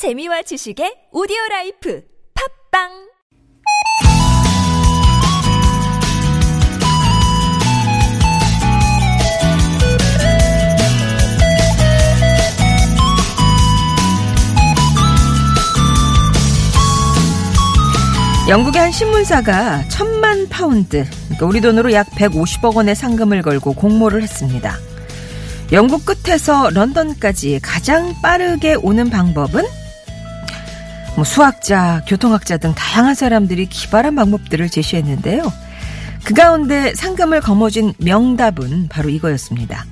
재미와 지식의 오디오 라이프 팟빵 영국의 한 신문사가 천만 파운드, 그러니까 우리 돈으로 약 150억 원의 상금을 걸고 공모를 했습니다. 영국 끝에서 런던까지 가장 빠르게 오는 방법은 뭐 수학자, 교통학자 등 다양한 사람들이 기발한 방법들을 제시했는데요. 그 가운데 상금을 거머쥔 명답은 바로 이거였습니다.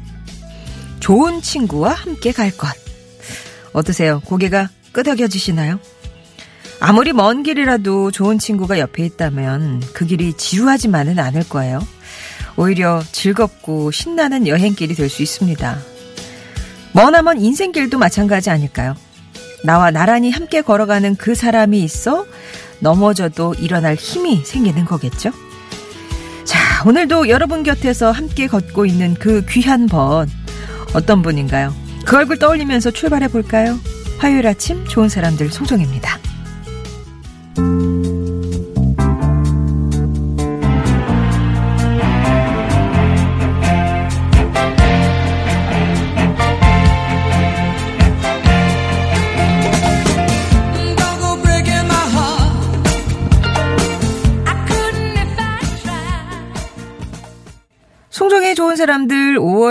좋은 친구와 함께 갈 것. 어떠세요? 고개가 끄덕여지시나요? 아무리 먼 길이라도 좋은 친구가 옆에 있다면 그 길이 지루하지만은 않을 거예요. 오히려 즐겁고 신나는 여행길이 될 수 있습니다. 머나먼 인생길도 마찬가지 아닐까요? 나와 나란히 함께 걸어가는 그 사람이 있어 넘어져도 일어날 힘이 생기는 거겠죠? 자, 오늘도 여러분 곁에서 함께 걷고 있는 그 귀한 번 어떤 분인가요? 그 얼굴 떠올리면서 출발해 볼까요? 화요일 아침 좋은 사람들 송정입니다.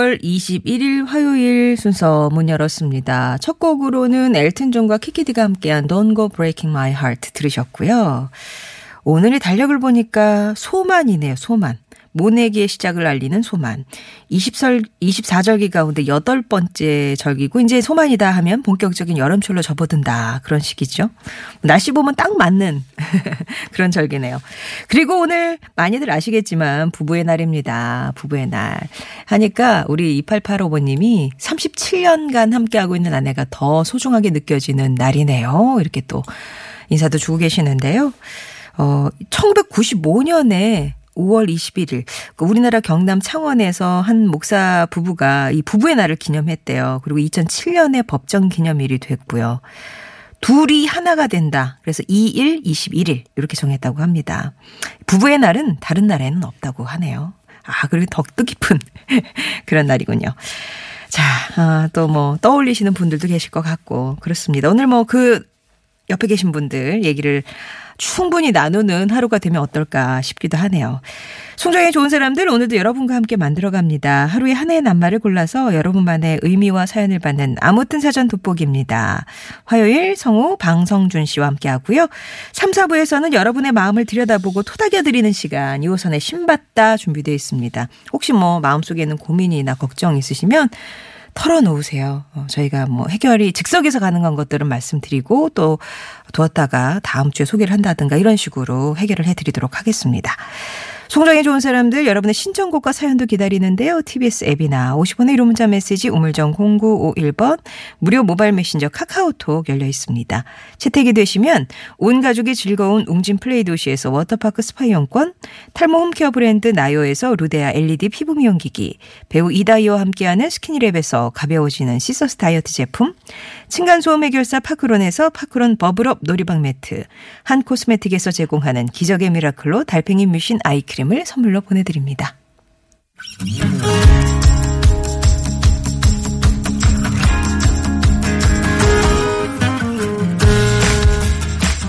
10월 21일 화요일 순서 문 열었습니다. 첫 곡으로는 엘튼 존과 키키디가 함께한 Don't Go Breaking My Heart 들으셨고요. 오늘의 달력을 보니까 소만이네요, 소만. 모내기의 시작을 알리는 소만. 20설, 24절기 가운데 여덟 번째 절기고 이제 소만이다 하면 본격적인 여름철로 접어든다. 그런 시기죠. 날씨 보면 딱 맞는 그런 절기네요. 그리고 오늘 많이들 아시겠지만 부부의 날입니다. 부부의 날. 하니까 우리 2885번님이 37년간 함께하고 있는 아내가 더 소중하게 느껴지는 날이네요. 이렇게 또 인사도 주고 계시는데요. 어, 1995년에 5월 21일 그 우리나라 경남 창원에서 한 목사 부부가 이 부부의 날을 기념했대요. 그리고 2007년에 법정 기념일이 됐고요. 둘이 하나가 된다. 그래서 2일, 21일 이렇게 정했다고 합니다. 부부의 날은 다른 날에는 없다고 하네요. 아, 그리고 더 뜻깊은 그런 날이군요. 자, 아, 또 뭐 떠올리시는 분들도 계실 것 같고 그렇습니다. 오늘 뭐 그 옆에 계신 분들 얘기를 충분히 나누는 하루가 되면 어떨까 싶기도 하네요. 송정의 좋은 사람들 오늘도 여러분과 함께 만들어갑니다. 하루에 하나의 낱말을 골라서 여러분만의 의미와 사연을 받는 아무튼 사전 돋보기입니다. 화요일 성우 방성준 씨와 함께 하고요. 3, 4부에서는 여러분의 마음을 들여다보고 토닥여드리는 시간 2호선의 신받다 준비되어 있습니다. 혹시 뭐 마음속에는 고민이나 걱정 있으시면 털어놓으세요. 어, 저희가 뭐 해결이 즉석에서 가능한 것들은 말씀드리고 또 두었다가 다음 주에 소개를 한다든가 이런 식으로 해결을 해드리도록 하겠습니다. 송정의 좋은 사람들 여러분의 신청곡과 사연도 기다리는데요. TBS 앱이나 50원의 1호 문자 메시지 우물정 0951번 무료 모바일 메신저 카카오톡 열려 있습니다. 채택이 되시면 온 가족이 즐거운 웅진 플레이 도시에서 워터파크 스파 이용권, 탈모 home care 브랜드 나요에서 루데아 LED 피부 미용 기기, 배우 이다이와 함께하는 스키니랩에서 가벼워지는 시서스 다이어트 제품, 층간소음 해결사 파크론에서 파크론 버블업 놀이방 매트, 한 코스메틱에서 제공하는 기적의 미라클로 달팽이 뮤신 eye cream 을 선물로 보내드립니다.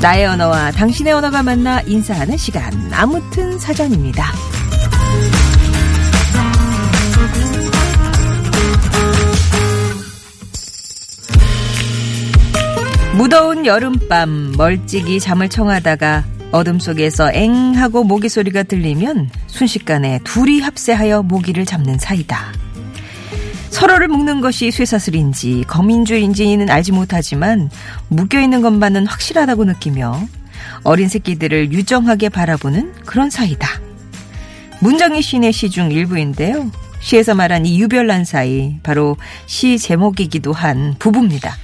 나의 언어와 당신의 언어가 만나 인사하는 시간. 아무튼 사전입니다. 무더운 여름밤 멀찍이 잠을 청하다가 어둠 속에서 엥 하고 모기 소리가 들리면 순식간에 둘이 합세하여 모기를 잡는 사이다. 서로를 묶는 것이 쇠사슬인지 거민줄인지는 알지 못하지만 묶여있는 것만은 확실하다고 느끼며 어린 새끼들을 유정하게 바라보는 그런 사이다. 문정희 시인의 시 중 일부인데요. 시에서 말한 이 유별난 사이 바로 시 제목이기도 한 부부입니다.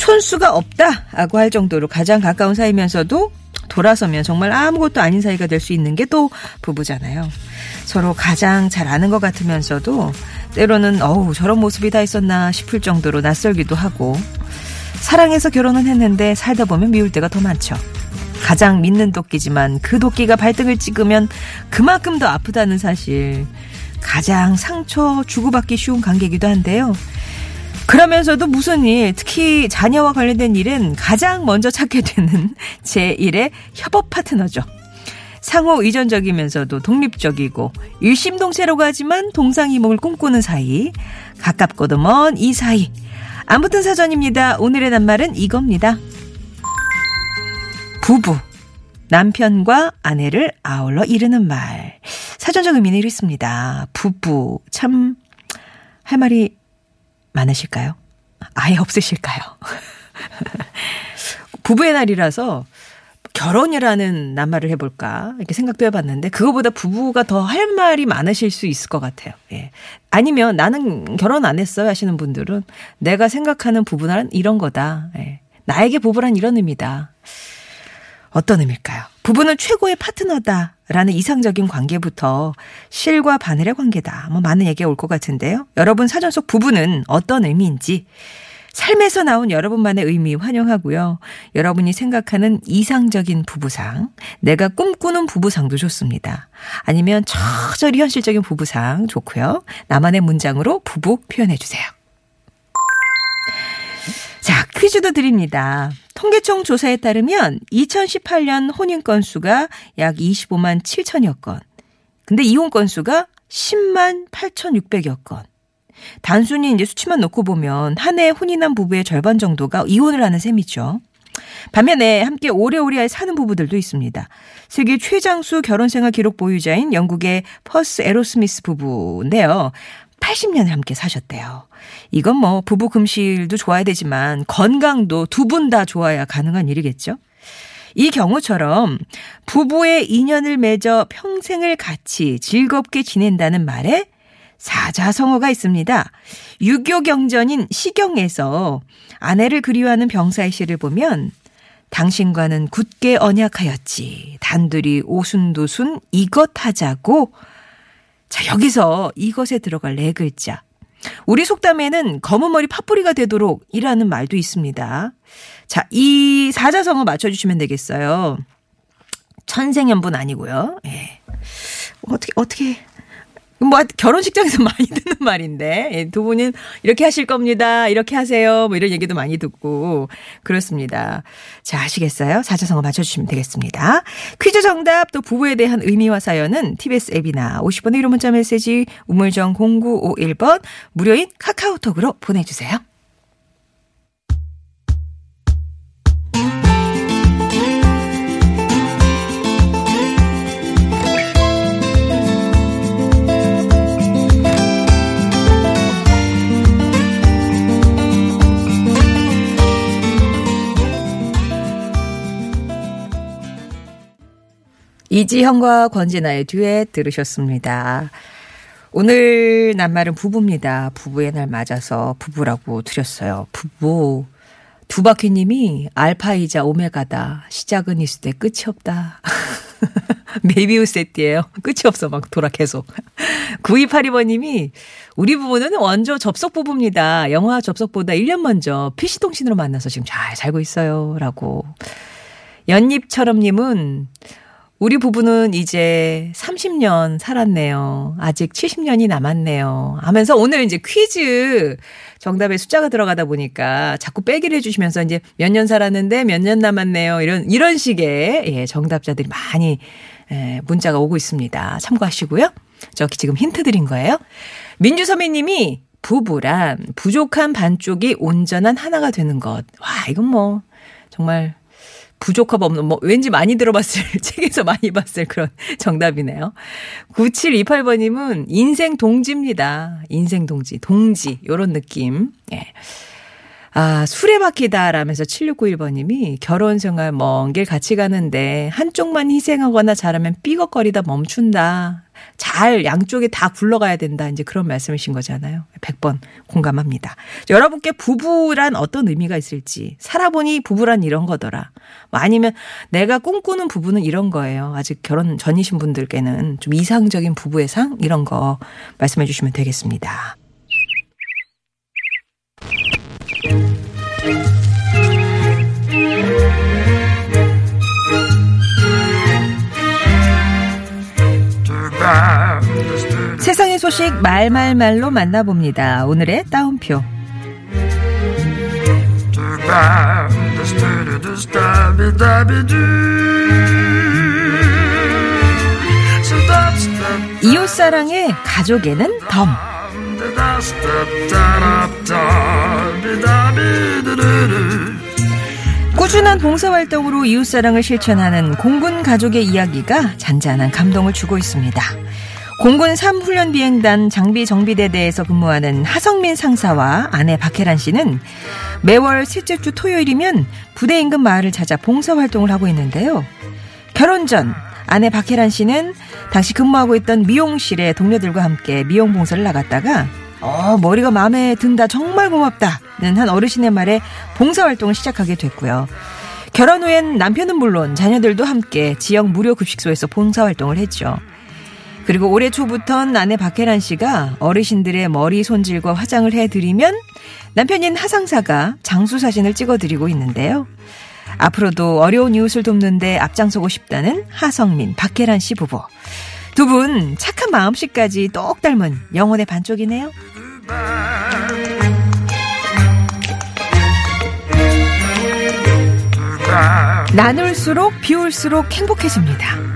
촌수가 없다라고 할 정도로 가장 가까운 사이면서도 돌아서면 정말 아무것도 아닌 사이가 될 수 있는 게 또 부부잖아요. 서로 가장 잘 아는 것 같으면서도 때로는 어우 저런 모습이 다 있었나 싶을 정도로 낯설기도 하고 사랑해서 결혼은 했는데 살다 보면 미울 때가 더 많죠. 가장 믿는 도끼지만 그 도끼가 발등을 찍으면 그만큼 더 아프다는 사실. 가장 상처 주고받기 쉬운 관계이기도 한데요. 그러면서도 무슨 일, 특히 자녀와 관련된 일은 가장 먼저 찾게 되는 제1의 협업 파트너죠. 상호 의존적이면서도 독립적이고 일심동체라고 하지만 동상이몽을 꿈꾸는 사이 가깝고도 먼 이 사이 아무튼 사전입니다. 오늘의 낱말은 이겁니다. 부부 남편과 아내를 아울러 이르는 말 사전적 의미는 이렇습니다. 부부 참 할 말이 많으실까요? 아예 없으실까요? 부부의 날이라서 결혼이라는 낱말을 해볼까 이렇게 생각도 해봤는데 그거보다 부부가 더 할 말이 많으실 수 있을 것 같아요. 예. 아니면 나는 결혼 안 했어요 하시는 분들은 내가 생각하는 부부란 이런 거다. 예. 나에게 부부란 이런 의미다. 어떤 의미일까요? 부부는 최고의 파트너다 라는 이상적인 관계부터 실과 바늘의 관계다. 뭐 많은 얘기가 올 것 같은데요. 여러분 사전 속 부부는 어떤 의미인지 삶에서 나온 여러분만의 의미 환영하고요. 여러분이 생각하는 이상적인 부부상, 내가 꿈꾸는 부부상도 좋습니다. 아니면 처절히 현실적인 부부상 좋고요. 나만의 문장으로 부부 표현해 주세요. 자, 퀴즈도 드립니다. 통계청 조사에 따르면 2018년 혼인 건수가 약 25만 7천여 건. 근데 이혼 건수가 10만 8,600여 건. 단순히 이제 수치만 놓고 보면 한 해 혼인한 부부의 절반 정도가 이혼을 하는 셈이죠. 반면에 함께 오래오래 사는 부부들도 있습니다. 세계 최장수 결혼생활 기록 보유자인 영국의 퍼스 에로스미스 부부인데요. 80년을 함께 사셨대요. 이건 뭐 부부 금실도 좋아야 되지만 건강도 두 분 다 좋아야 가능한 일이겠죠. 이 경우처럼 부부의 인연을 맺어 평생을 같이 즐겁게 지낸다는 말에 사자성어가 있습니다. 유교 경전인 시경에서 아내를 그리워하는 병사의 시를 보면 당신과는 굳게 언약하였지. 단둘이 오순도순 이것 하자고. 자, 여기서 이것에 들어갈 네 글자. 우리 속담에는 검은 머리 팥뿌리가 되도록 이라는 말도 있습니다. 자, 이 사자성어 맞춰주시면 되겠어요. 천생연분 아니고요. 예. 어떻게, 어떻게, 뭐 결혼식장에서 많이 듣는 말인데 예, 두 분은 이렇게 하실 겁니다. 이렇게 하세요. 뭐 이런 얘기도 많이 듣고 그렇습니다. 자 아시겠어요? 사자성어 맞춰주시면 되겠습니다. 퀴즈 정답 또 부부에 대한 의미와 사연은 TBS 앱이나 50번의 1호 문자 메시지 우물정 0951번 무료인 카카오톡으로 보내주세요. 이지형과 권진아의 듀엣 들으셨습니다. 오늘 낱말은 부부입니다. 부부의 날 맞아서 부부라고 드렸어요. 부부. 두바퀴님이 알파이자 오메가다. 시작은 있을 때 끝이 없다. 메비우 세트예요. 끝이 없어 막 돌아 계속. 9282번님이 우리 부부는 원조 접속 부부입니다. 영화 접속보다 1년 먼저 PC통신으로 만나서 지금 잘 살고 있어요. 라고. 연잎처럼님은 우리 부부는 이제 30년 살았네요. 아직 70년이 남았네요. 하면서 오늘 이제 퀴즈 정답에 숫자가 들어가다 보니까 자꾸 빼기를 해주시면서 이제 몇 년 살았는데 몇 년 남았네요. 이런, 이런 식의 예, 정답자들이 많이 예, 문자가 오고 있습니다. 참고하시고요. 저기 지금 힌트 드린 거예요. 민주선배님이 부부란 부족한 반쪽이 온전한 하나가 되는 것. 와, 이건 뭐 정말 부족함 없는 뭐 왠지 많이 들어봤을 책에서 많이 봤을 그런 정답이네요. 9728번 님은 인생 동지입니다. 인생 동지, 동지 요런 느낌. 예. 아, 수레바퀴다 라면서 7691번 님이 결혼 생활 먼 길 같이 가는데 한쪽만 희생하거나 잘하면 삐걱거리다 멈춘다. 잘 양쪽에 다 굴러가야 된다. 이제 그런 말씀이신 거잖아요. 100번 공감합니다. 여러분께 부부란 어떤 의미가 있을지 살아보니 부부란 이런 거더라. 뭐 아니면 내가 꿈꾸는 부부는 이런 거예요. 아직 결혼 전이신 분들께는 좀 이상적인 부부의 상 이런 거 말씀해 주시면 되겠습니다. 소식 말말말로 만나봅니다. 오늘의 따옴표. 이웃사랑의 가족에는 덤. 꾸준한 봉사활동으로 이웃사랑을 실천하는 공군 가족의 이야기가 잔잔한 감동을 주고 있습니다. 공군 3훈련 비행단 장비 정비대대에서 근무하는 하성민 상사와 아내 박혜란 씨는 매월 셋째 주 토요일이면 부대 인근 마을을 찾아 봉사 활동을 하고 있는데요. 결혼 전 아내 박혜란 씨는 당시 근무하고 있던 미용실에 동료들과 함께 미용 봉사를 나갔다가 어, 머리가 마음에 든다. 정말 고맙다는 한 어르신의 말에 봉사 활동을 시작하게 됐고요. 결혼 후엔 남편은 물론 자녀들도 함께 지역 무료 급식소에서 봉사 활동을 했죠. 그리고 올해 초부턴 아내 박혜란 씨가 어르신들의 머리 손질과 화장을 해드리면 남편인 하상사가 장수 사진을 찍어드리고 있는데요. 앞으로도 어려운 이웃을 돕는데 앞장서고 싶다는 하성민, 박혜란 씨 부부. 두 분 착한 마음씨까지 똑 닮은 영혼의 반쪽이네요. 나눌수록 비울수록 행복해집니다.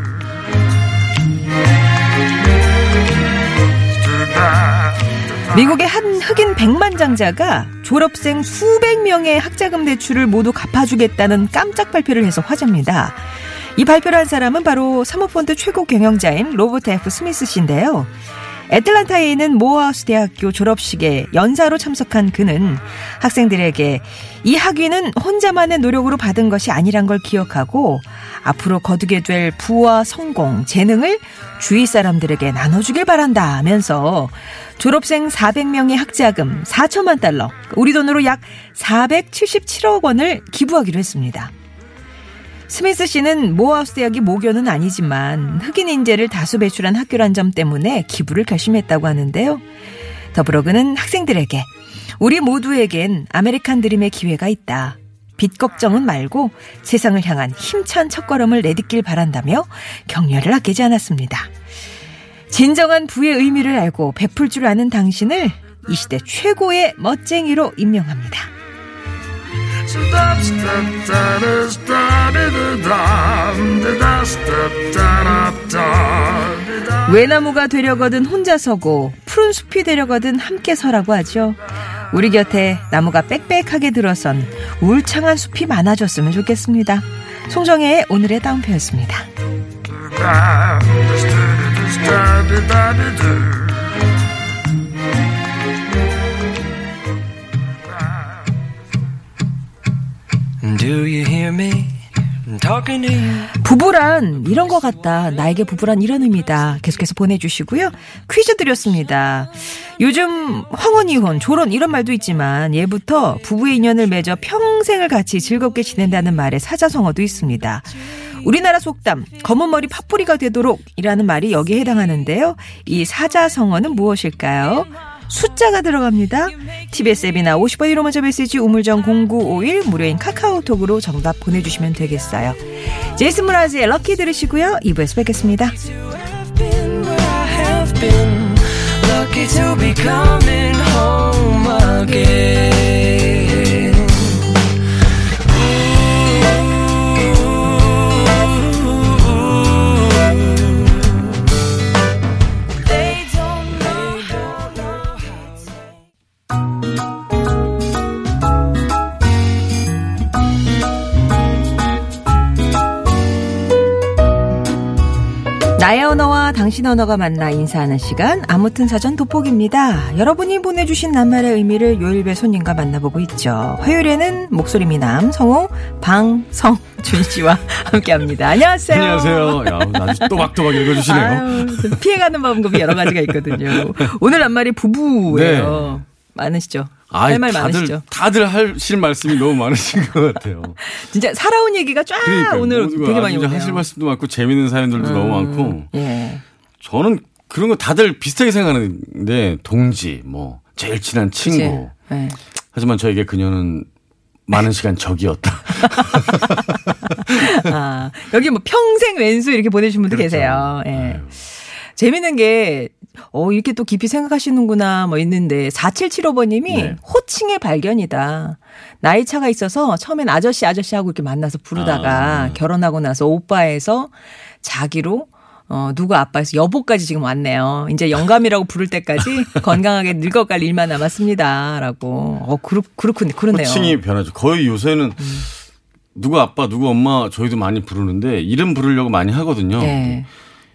미국의 한 흑인 백만 장자가 졸업생 수백 명의 학자금 대출을 모두 갚아주겠다는 깜짝 발표를 해서 화제입니다. 이 발표를 한 사람은 바로 사모펀드 최고 경영자인 로버트 F. 스미스 씨인데요. 애틀란타에 있는 모어하우스 대학교 졸업식에 연사로 참석한 그는 학생들에게 이 학위는 혼자만의 노력으로 받은 것이 아니란 걸 기억하고 앞으로 거두게 될 부와 성공, 재능을 주위 사람들에게 나눠주길 바란다 하면서 졸업생 400명의 학자금 4천만 달러, 우리 돈으로 약 477억 원을 기부하기로 했습니다. 스미스 씨는 모하우스 대학이 모교는 아니지만 흑인 인재를 다수 배출한 학교란 점 때문에 기부를 결심했다고 하는데요. 더불어 그는 학생들에게 우리 모두에겐 아메리칸 드림의 기회가 있다. 빚 걱정은 말고 세상을 향한 힘찬 첫걸음을 내딛길 바란다며 격려를 아끼지 않았습니다. 진정한 부의 의미를 알고 베풀 줄 아는 당신을 이 시대 최고의 멋쟁이로 임명합니다. 외나무가 되려거든 혼자 서고 푸른 숲이 되려거든 함께 서라고 하죠. 우리 곁에 나무가 빽빽하게 들어선 울창한 숲이 많아졌으면 좋겠습니다. 송정혜의 오늘의 다운표였습니다. 부부란 이런 것 같다. 나에게 부부란 이런 의미다. 계속해서 보내주시고요. 퀴즈 드렸습니다. 요즘 황혼 이혼, 조론 이런 말도 있지만 예부터 부부의 인연을 맺어 평생을 같이 즐겁게 지낸다는 말에 사자성어도 있습니다. 우리나라 속담 검은 머리 파뿌리가 되도록 이라는 말이 여기에 해당하는데요. 이 사자성어는 무엇일까요? 숫자가 들어갑니다. TBS 앱이나 50번 1호 문자 메시지 우물정 0951 무료인 카카오톡으로 정답 보내주시면 되겠어요. 제이슨 무라즈의 럭키 들으시고요. 2부에서 뵙겠습니다. Lucky to be coming home again. 당신 언어가 만나 인사하는 시간 아무튼 사전 돋보기입니다. 여러분이 보내주신 낱말의 의미를 요일배 손님과 만나보고 있죠. 화요일에는 목소리 미남 성우 방성준 씨와 함께합니다. 안녕하세요. 안녕하세요. 야, 아주 또박또박 읽어주시네요. 아유, 피해가는 방법이 여러 가지가 있거든요. 오늘 낱말이 부부예요. 많으시죠? 아이, 할말 많으시죠? 다들 하실 말씀이 너무 많으신 것 같아요. 진짜 살아온 얘기가 쫙 그러니까 오늘 되게 많이 오네요. 하실 말씀도 많고 재밌는 사연들도 너무 많고 예. 저는 그런 거 다들 비슷하게 생각하는데 동지 뭐 제일 친한 친구? 예. 하지만 저에게 그녀는 많은 시간 적이었다. 아, 여기 뭐 평생 왼수 이렇게 보내주신 분도 그렇죠. 계세요. 예. 아유. 재밌는 게 어, 이렇게 또 깊이 생각하시는구나, 뭐 있는데, 4775번님이 네. 호칭의 발견이다. 나이 차가 있어서 처음엔 아저씨, 아저씨 하고 이렇게 만나서 부르다가 아. 결혼하고 나서 오빠에서 자기로 어, 누구 아빠에서 여보까지 지금 왔네요. 이제 영감이라고 부를 때까지 건강하게 늙어갈 일만 남았습니다. 라고. 어, 그렇, 그렇군요. 그렇네요. 음. 호칭이 변하죠. 거의 요새는 누구 아빠, 누구 엄마 저희도 많이 부르는데 이름 부르려고 많이 하거든요. 네.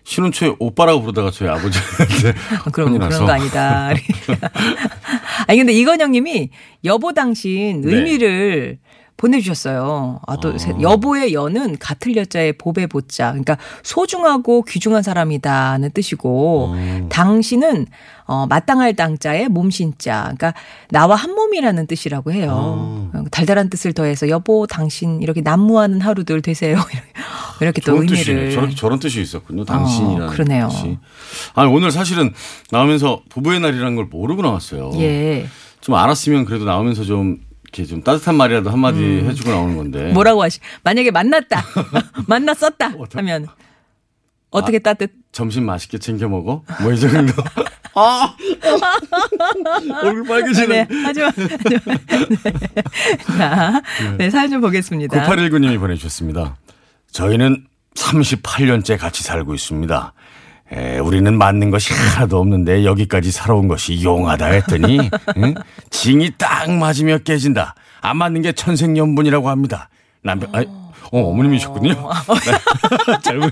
신혼 초에 오빠라고 부르다가 저희 아버지한테 어, 그럼 그런 거 아니다. 아니 근데 이건영 님이 여보 당신 네. 의미를 보내주셨어요. 아, 또 아. 여보의 여는 같을 여자의 보배 보자. 그러니까 소중하고 귀중한 사람이다는 뜻이고 어. 당신은 어, 마땅할 당자의 몸신자. 그러니까 나와 한 몸이라는 뜻이라고 해요. 어, 달달한 뜻을 더해서 여보 당신 이렇게 난무하는 하루들 되세요. 이렇게 또. 의미를 저렇게 저런 뜻이 있었군요. 당신이라는 어, 그러네요. 뜻이. 아니 오늘 사실은 나오면서 부부의 날이라는 걸 모르고 나왔어요. 예. 좀 알았으면 그래도 나오면서 좀 이렇게 좀 따뜻한 말이라도 한마디 해주고 나오는 건데. 음. 뭐라고 하시? 만약에 만났다, 만났었다 하면 어떻게 아. 따뜻? 점심 맛있게 챙겨 먹어? 뭐 이 정도. 아 얼굴 빨개지네. 네, 하지만 네. 자, 네 사연 좀 보겠습니다. 9819님이 보내주셨습니다. 저희는 38년째 같이 살고 있습니다. 에, 우리는 맞는 것이 하나도 없는데 여기까지 살아온 것이 용하다 했더니 응? 징이 딱 맞으며 깨진다. 안 맞는 게 천생연분이라고 합니다. 남편, 아니, 어, 어머님이셨군요. 잘 보이.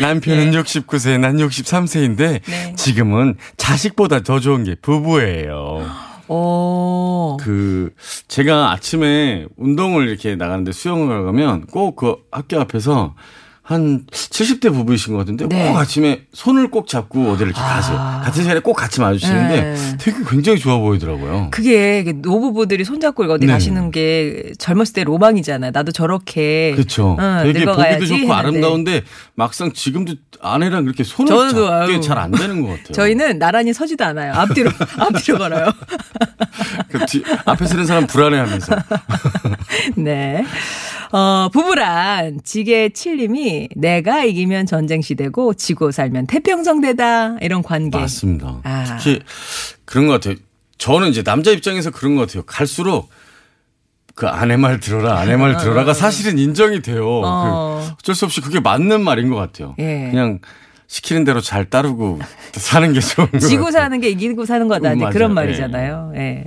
남편은 69세, 난 63세인데 네. 지금은 자식보다 더 좋은 게 부부예요. 오, 그 제가 아침에 운동을 이렇게 나가는데 수영을 가면 꼭 그 학교 앞에서 한 70대 부부이신 것 같은데 네. 꼭 아침에 손을 꼭 잡고 어디를 이렇게 아. 가세요. 같은 시간에 꼭 같이 마주치는데 네. 되게 굉장히 좋아 보이더라고요. 그게 노부부들이 손잡고 어디 네. 가시는 게 젊었을 때 로망이잖아요. 나도 저렇게 그렇죠. 응, 되게 보기도 좋고 했는데. 아름다운데 막상 지금도 아내랑 그렇게 손을. 잡게 잘 안 되는 것 같아요. 저희는 나란히 서지도 않아요. 앞뒤로 앞뒤로 걸어요. 그 뒤, 앞에 서는 사람 불안해하면서 네. 어, 부부란 지게 칠님이 내가 이기면 전쟁 시대고 지고 살면 태평성대다 이런 관계. 맞습니다. 아. 특히 그런 것 같아요. 저는 이제 남자 입장에서 그런 것 같아요. 갈수록 그 아내 말 들어라, 아내 말 들어라가 사실은 인정이 돼요. 어. 그 어쩔 수 없이 그게 맞는 말인 것 같아요. 예. 그냥 시키는 대로 잘 따르고 사는 게 좋은 것 지고. 사는 게 이기고 사는 거다. 음. 그런 말이잖아요. 예.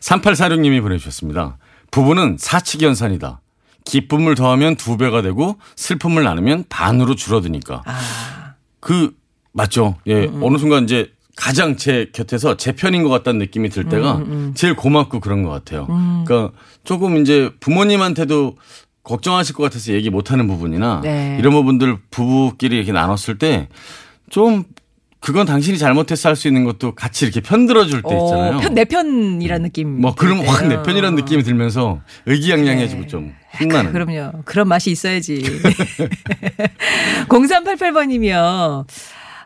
3846님이 보내주셨습니다. 부부는 사칙연산이다. 기쁨을 더하면 두 배가 되고 슬픔을 나누면 반으로 줄어드니까. 아. 그 맞죠. 예. 음, 어느 순간 이제 가장 제 곁에서 제 편인 것 같다는 느낌이 들 때가 음, 제일 고맙고 그런 것 같아요. 그러니까 조금 이제 부모님한테도 걱정하실 것 같아서 얘기 못하는 부분이나 네. 이런 부분들 부부끼리 이렇게 나눴을 때 좀 그건 당신이 잘못해서 할 수 있는 것도 같이 이렇게 편들어 줄 때 있잖아요. 어, 편, 내 편이라는 느낌. 뭐 그럼 들 확. 내 편이라는 느낌이 들면서 의기양양해지고 좀 신나는. 그럼요. 그런 맛이 있어야지. 0388번이며,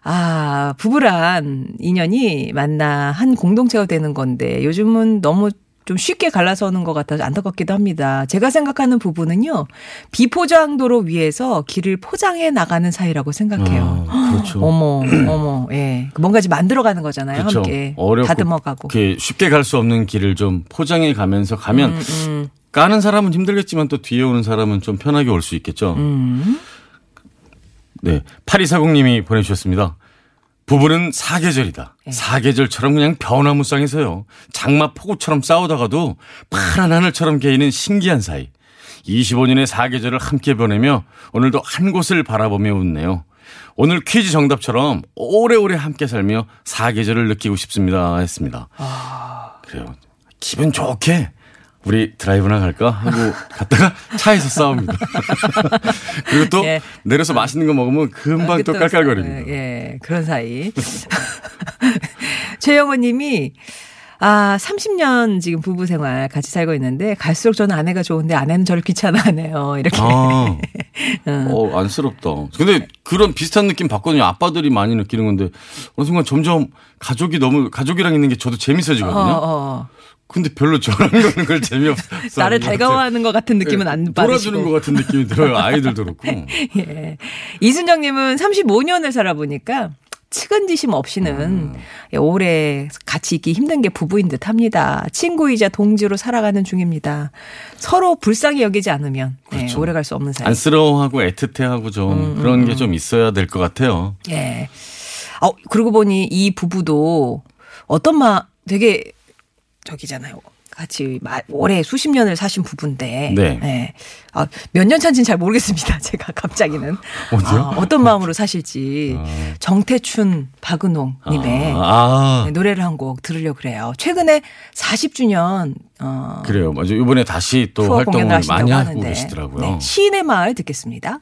아, 부부란 인연이 만나 한 공동체가 되는 건데, 요즘은 너무 좀 쉽게 갈라서는 것 같아서 안타깝기도 합니다. 제가 생각하는 부부는요, 비포장도로 위해서 길을 포장해 나가는 사이라고 생각해요. 아, 그렇죠. 어머, 어머, 예. 뭔가 좀 만들어가는 거잖아요. 그렇죠. 함께. 어렵고 다듬어가고. 이렇게 쉽게 갈 수 없는 길을 좀 포장해 가면서 가면 음, 까는 사람은 힘들겠지만 또 뒤에 오는 사람은 좀 편하게 올 수 있겠죠. 음. 네. 8240님이 보내주셨습니다. 부부는 사계절이다. 네. 사계절처럼 그냥 벼나무쌍에서요. 장마 폭우처럼 싸우다가도 파란 하늘처럼 개이는 신기한 사이. 25년의 사계절을 함께 보내며 오늘도 한 곳을 바라보며 웃네요. 오늘 퀴즈 정답처럼 오래오래 함께 살며 사계절을 느끼고 싶습니다. 했습니다. 아. 그래요. 기분 좋게 우리 드라이브나 갈까 하고 갔다가 차에서 싸웁니다. 그리고 또 예. 내려서 맛있는 거 먹으면 금방 또 깔깔거립니다. 예, 그런 사이. 최영호 님이 아, 30년 지금 부부 생활 같이 살고 있는데 갈수록 저는 아내가 좋은데 아내는 저를 귀찮아하네요. 이렇게. 아, 어, 안쓰럽다. 근데 그런 비슷한 느낌 받거든요. 아빠들이 많이 느끼는 건데 어느 순간 점점 가족이 너무 가족이랑 있는 게 저도 어, 재밌어지거든요. 어. 근데 별로 저랑 노는 걸 재미없어. 나를 달가워하는 것 같은 느낌은 안 받으시고. 놀아주는 것 같은 느낌이 들어요. 아이들도 그렇고. 예. 이순정 님은 35년을 살아보니까 측은지심 없이는 음. 예, 오래 같이 있기 힘든 게 부부인 듯 합니다. 친구이자 동지로 살아가는 중입니다. 서로 불쌍히 여기지 않으면 예, 그렇죠. 오래 갈 수 없는 사이. 안쓰러워하고 애틋해하고 좀 음, 그런 게좀 있어야 될 것 같아요. 예. 어, 그러고 보니 이 부부도 어떤 마, 되게 저기잖아요. 같이 마- 오래 수십 년을 사신 부부인데. 네. 예. 아, 몇 년 차인지는 잘 모르겠습니다. 제가 갑자기는. 아, 어떤 마음으로 사실지. 아. 정태춘, 박은홍 님의 아, 네, 노래를 한 곡 들으려고 그래요. 최근에 40주년 어, 그래요. 맞아요. 이번에 다시 또 활동을 많이 하고 하는데. 계시더라고요. 네, 시인의 마을 듣겠습니다.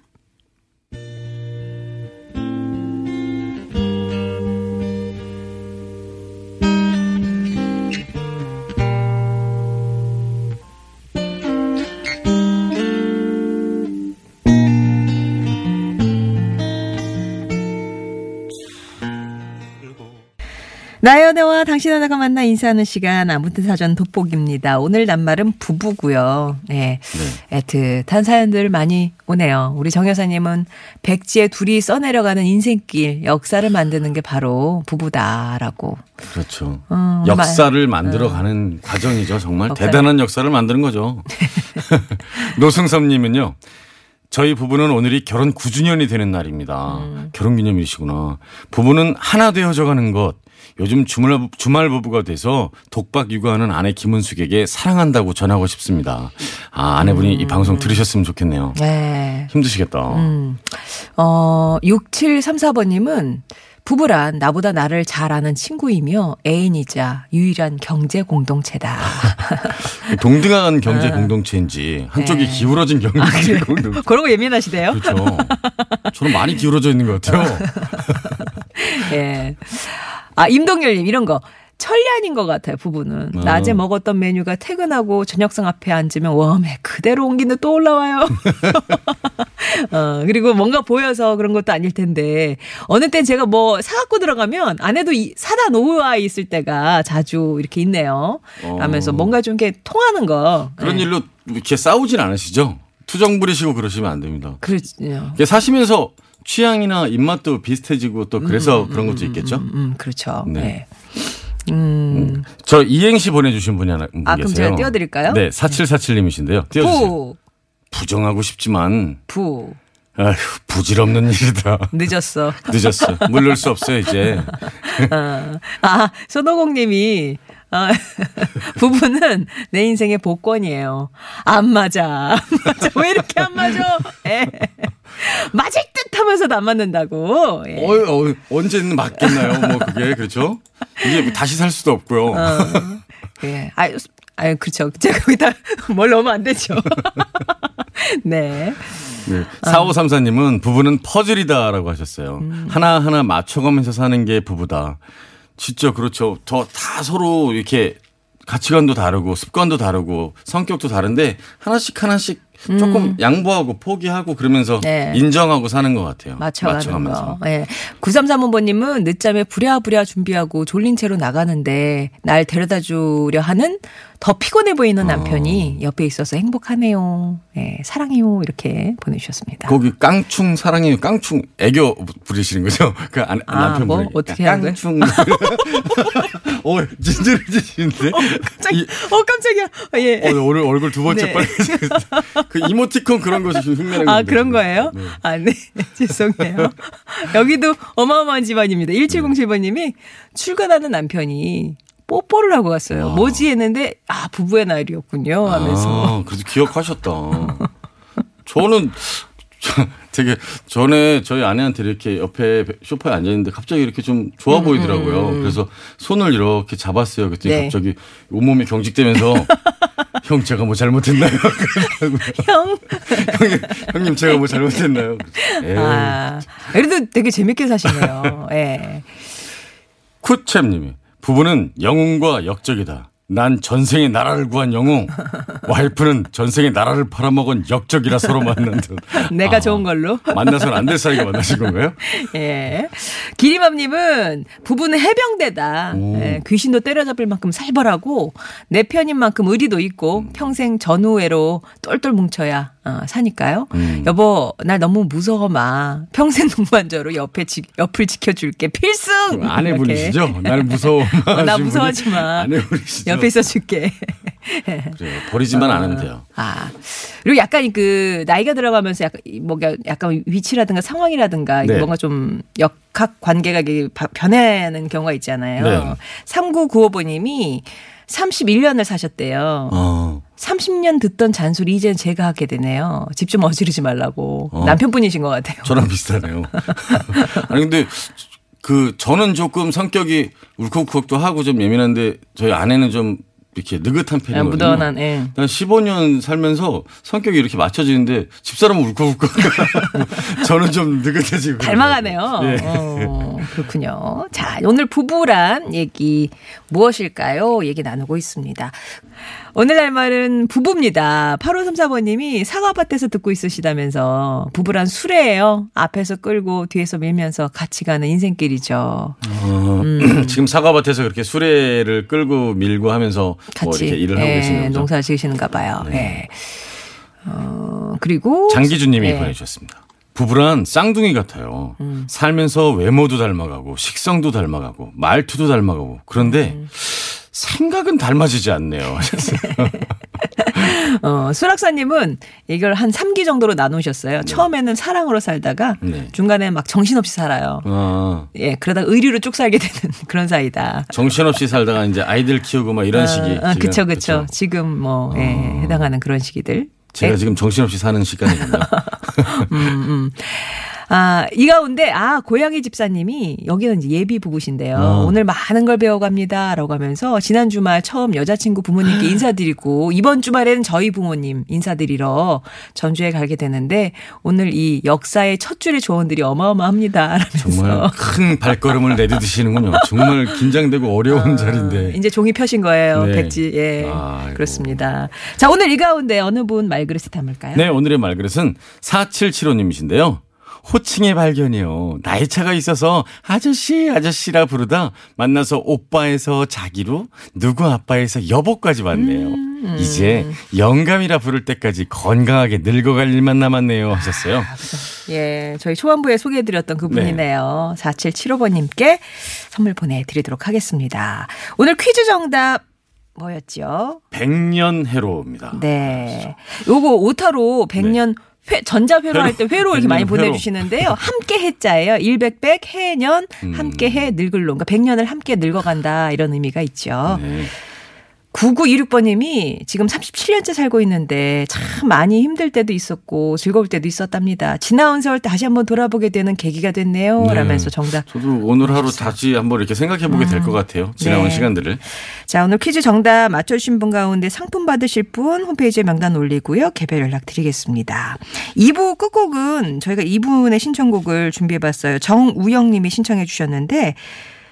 나연애와 당신 하나가 만나 인사하는 시간 아무튼 사전 돋보기입니다. 오늘 낱말은 부부고요. 네. 애틋한 사연들 많이 오네요. 우리 정 여사님은 백지에 둘이 써내려가는 인생길 역사를 만드는 게 바로 부부다라고. 그렇죠. 어, 역사를 만들어가는 과정이죠. 정말 역사를. 대단한 역사를 만드는 거죠. 노승섭님은요. 저희 부부는 오늘이 결혼 9주년이 되는 날입니다. 음. 결혼 기념일이시구나. 부부는 하나 되어져가는 것. 요즘 주말, 주말 부부가 돼서 독박 육아하는 아내 김은숙에게 사랑한다고 전하고 싶습니다. 아, 아내분이 이 방송 들으셨으면 좋겠네요. 네. 힘드시겠다. 음. 어, 6734번님은 부부란 나보다 나를 잘 아는 친구이며 애인이자 유일한 경제 공동체다. 동등한 경제 공동체인지 한쪽이 아. 네. 기울어진 경제 공동체. 그런 거 예민하시대요? 그렇죠. 저는 많이 기울어져 있는 것 같아요. 예. 아, 임동열님, 이런 거. 천리안인 것 같아요, 부부는. 어. 낮에 먹었던 메뉴가 퇴근하고 저녁상 앞에 앉으면 웜에 그대로 옮기는 또 올라와요. 어, 그리고 뭔가 보여서 그런 것도 아닐 텐데. 어느 땐 제가 뭐 사갖고 들어가면 안에도 이, 사다 놓아 있을 때가 자주 이렇게 있네요. 어. 하면서 뭔가 좀 이렇게 통하는 거. 그런 예. 일로 이렇게 싸우진 않으시죠? 투정 부리시고 그러시면 안 됩니다. 그렇죠. 사시면서 취향이나 입맛도 비슷해지고 또 그래서 그런 것도 있겠죠? 음, 그렇죠. 네. 네. 음, 저 이행시 보내주신 분이 하나 분 아, 그럼 계세요. 제가 띄워드릴까요? 네, 4747님이신데요. 띄워주세요. 부, 부정하고 싶지만 부. 아휴, 부질없는 일이다. 늦었어. 늦었어. 물를 수 없어요 이제. 어. 아, 손오공 님이, 아, 부부는 내 인생의 복권이에요. 안 맞아. 안 맞아. 왜 이렇게 안 맞아? 예. 맞을 듯 하면서도 안 맞는다고. 예. 어, 어, 언제는 맞겠나요? 뭐 그게 그렇죠? 이게 뭐 다시 살 수도 없고요. 예. 아유, 아유, 그쵸. 제가 거기다 뭘 넣으면 안 되죠. 네. 네. 4534님은 부부는 퍼즐이다라고 하셨어요. 음. 하나하나 맞춰가면서 사는 게 부부다. 진짜 그렇죠. 더다 서로 이렇게 가치관도 다르고 습관도 다르고 성격도 다른데 하나씩 하나씩 조금 양보하고 포기하고 그러면서 음. 네. 인정하고 사는 것 같아요. 맞춰가는 맞춰가면서. 거. 예. 9335번님은 늦잠에 부랴부랴 준비하고 졸린 채로 나가는데 날 데려다 주려 하는 더 피곤해 보이는 남편이 옆에 있어서 행복하네요. 예, 사랑해요. 이렇게 보내주셨습니다. 거기 깡충 사랑해요. 깡충 애교 부리시는 거죠? 그 안- 아, 남편 뭐? 분이 어떻게 하는 거예요? 깡충. 어, 진지해지시는데? 이- 어, 깜짝이야. 아, 예. 어, 오늘 얼굴 두 번째 네. 빨개졌어요. 그 이모티콘 그런 것이 좀 흉내내는 아. 그런 거예요? 네. 아, 네. 죄송해요. 여기도 어마어마한 집안입니다. 1707번님이 출근하는 남편이 뽀뽀를 하고 갔어요. 뭐지 했는데, 아, 부부의 날이었군요. 하면서. 아, 그래도 기억하셨다. 저는 저- 되게 전에 저희 아내한테 이렇게 옆에 소파에 앉아 있는데 갑자기 이렇게 좀 좋아 보이더라고요. 그래서 손을 이렇게 잡았어요. 그랬더니 네. 갑자기 온몸이 경직되면서 형 제가 뭐 잘못했나요? 형. 형님, 형님 제가 뭐 잘못했나요? 에이, 아, 그래도 되게 재밌게 사시네요. 예. 쿠챔님이 부부는 영웅과 역적이다. 난 전생에 나라를 구한 영웅. 와이프는 전생에 나라를 팔아먹은 역적이라 서로 만난 듯. 내가 아, 좋은 걸로. 만나서는 안 될 사이가 만나신 건가요? 예. 기리맘님은 부부는 해병대다. 오. 예, 귀신도 때려잡을 만큼 살벌하고 내 편인 만큼 의리도 있고 평생 전우애로 똘똘 뭉쳐야 어, 사니까요. 음. 여보, 날 너무 무서워 마. 평생 동반자로 옆에 지, 옆을 지켜줄게. 필승. 이렇게. 아내분이시죠? 날 무서워. 어, 나 무서워하지 마. 아내분이시죠? 옆에 있어줄게. 그래요. 버리지만 않으면 돼요. 아. 그리고 약간 그 나이가 들어가면서 약간 이 뭔가 약간 위치라든가 상황이라든가 네. 뭔가 좀 역학 관계가 변하는 경우가 있잖아요. 네. 3995번님이 31년을 사셨대요. 어. 30년 듣던 잔소리 이젠 제가 하게 되네요. 집 좀 어지르지 말라고. 어. 남편분이신 것 같아요. 저랑 비슷하네요. 아니 근데 그 저는 조금 성격이 울컥울컥도 하고 좀 예민한데 저희 아내는 좀 이렇게 느긋한 편이거든요. 무던한, 예. 난 15년 살면서 성격이 이렇게 맞춰지는데 집사람은 울컥울컥. 저는 좀 느긋해지고. 닮아가네요. 예. 어, 그렇군요. 자, 오늘 부부란 얘기 무엇일까요? 얘기 나누고 있습니다. 오늘 할 말은 부부입니다. 8534번님이 사과밭에서 듣고 있으시다면서 부부란 수레예요. 앞에서 끌고 뒤에서 밀면서 같이 가는 인생길이죠. 어, 지금 사과밭에서 그렇게 수레를 끌고 밀고 하면서 뭐 같이 이렇게 일을 하고 예, 계시는 거죠. 농사 지으시는가 봐요. 예. 어, 그리고 장기준님이 예. 보내주셨습니다. 부부란 쌍둥이 같아요. 음. 살면서 외모도 닮아가고 식성도 닮아가고 말투도 닮아가고 그런데 음. 생각은 닮아지지 않네요. 어, 수락사님은 이걸 한 3기 정도로 나누셨어요. 처음에는 사랑으로 살다가 네. 중간에 막 정신없이 살아요. 아, 예, 그러다 의리로 쭉 살게 되는 그런 사이다. 정신없이 살다가 이제 아이들 키우고 막 이런 시기. 어, 어, 지금. 그쵸, 그쵸. 그쵸? 지금 뭐, 예, 해당하는 그런 시기들. 제가 예. 지금 정신없이 사는 시간이군요. 아, 이 가운데, 아, 고양이 집사님이, 여기는 예비 부부신데요. 어. 오늘 많은 걸 배워갑니다. 라고 하면서, 지난 주말 처음 여자친구 부모님께 인사드리고, 이번 주말에는 저희 부모님 인사드리러 전주에 가게 되는데, 오늘 이 역사의 첫 줄의 조언들이 어마어마합니다. 라면서. 정말 큰 발걸음을 내딛으시는군요. 정말 긴장되고 어려운 자리인데. 이제 종이 펴신 거예요. 네. 백지. 예. 아이고. 그렇습니다. 자, 오늘 이 가운데 어느 분 말그릇에 담을까요? 네, 오늘의 말그릇은 4775님이신데요. 호칭의 발견이요. 나이 차가 있어서 아저씨, 아저씨라 부르다 만나서 오빠에서 자기로 누구 아빠에서 여보까지 왔네요. 이제 영감이라 부를 때까지 건강하게 늙어갈 일만 남았네요. 하셨어요. 예, 저희 초반부에 소개해드렸던 그분이네요. 4775번님께 선물 보내드리도록 하겠습니다. 오늘 퀴즈 정답 뭐였죠? 백년 해로입니다. 네. 요거 오타로 100년 회, 전자회로 할 때 회로 이렇게 많이. 보내주시는데요. 함께 해자예요. 일백백 해년 음. 함께 해 늙을로. 그러니까 100년을 함께 늙어간다 이런 의미가 있죠. 네. 9926번님이 지금 37년째 살고 있는데 참 많이 힘들 때도 있었고 즐거울 때도 있었답니다. 지나온 세월 다시 한번 돌아보게 되는 계기가 됐네요. 네. 라면서 정답. 저도 오늘 하루 다시 한번 이렇게 생각해 보게 될것 같아요. 지나온 네. 시간들을. 자, 오늘 퀴즈 정답 맞춰주신 분 가운데 상품 받으실 분 홈페이지에 명단 올리고요. 개별 연락 드리겠습니다. 2부 끝곡은 저희가 2분의 신청곡을 준비해 봤어요. 정우영 님이 신청해 주셨는데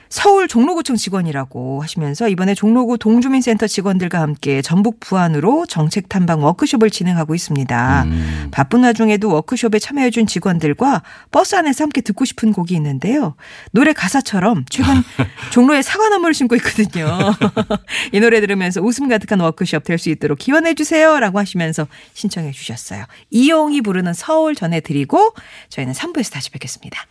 서울 종로구청 직원이라고 하시면서 이번에 종로구 동주민센터 직원들과 함께 전북 부안으로 정책 탐방 워크숍을 진행하고 있습니다. 음. 바쁜 와중에도 워크숍에 참여해준 직원들과 버스 안에서 함께 듣고 싶은 곡이 있는데요. 노래 가사처럼 최근 종로에 사과나무를 심고 있거든요. 이 노래 들으면서 웃음 가득한 워크숍 될 수 있도록 기원해주세요. 라고 하시면서 신청해 주셨어요. 이용이 부르는 서울 전해드리고 저희는 3부에서 다시 뵙겠습니다.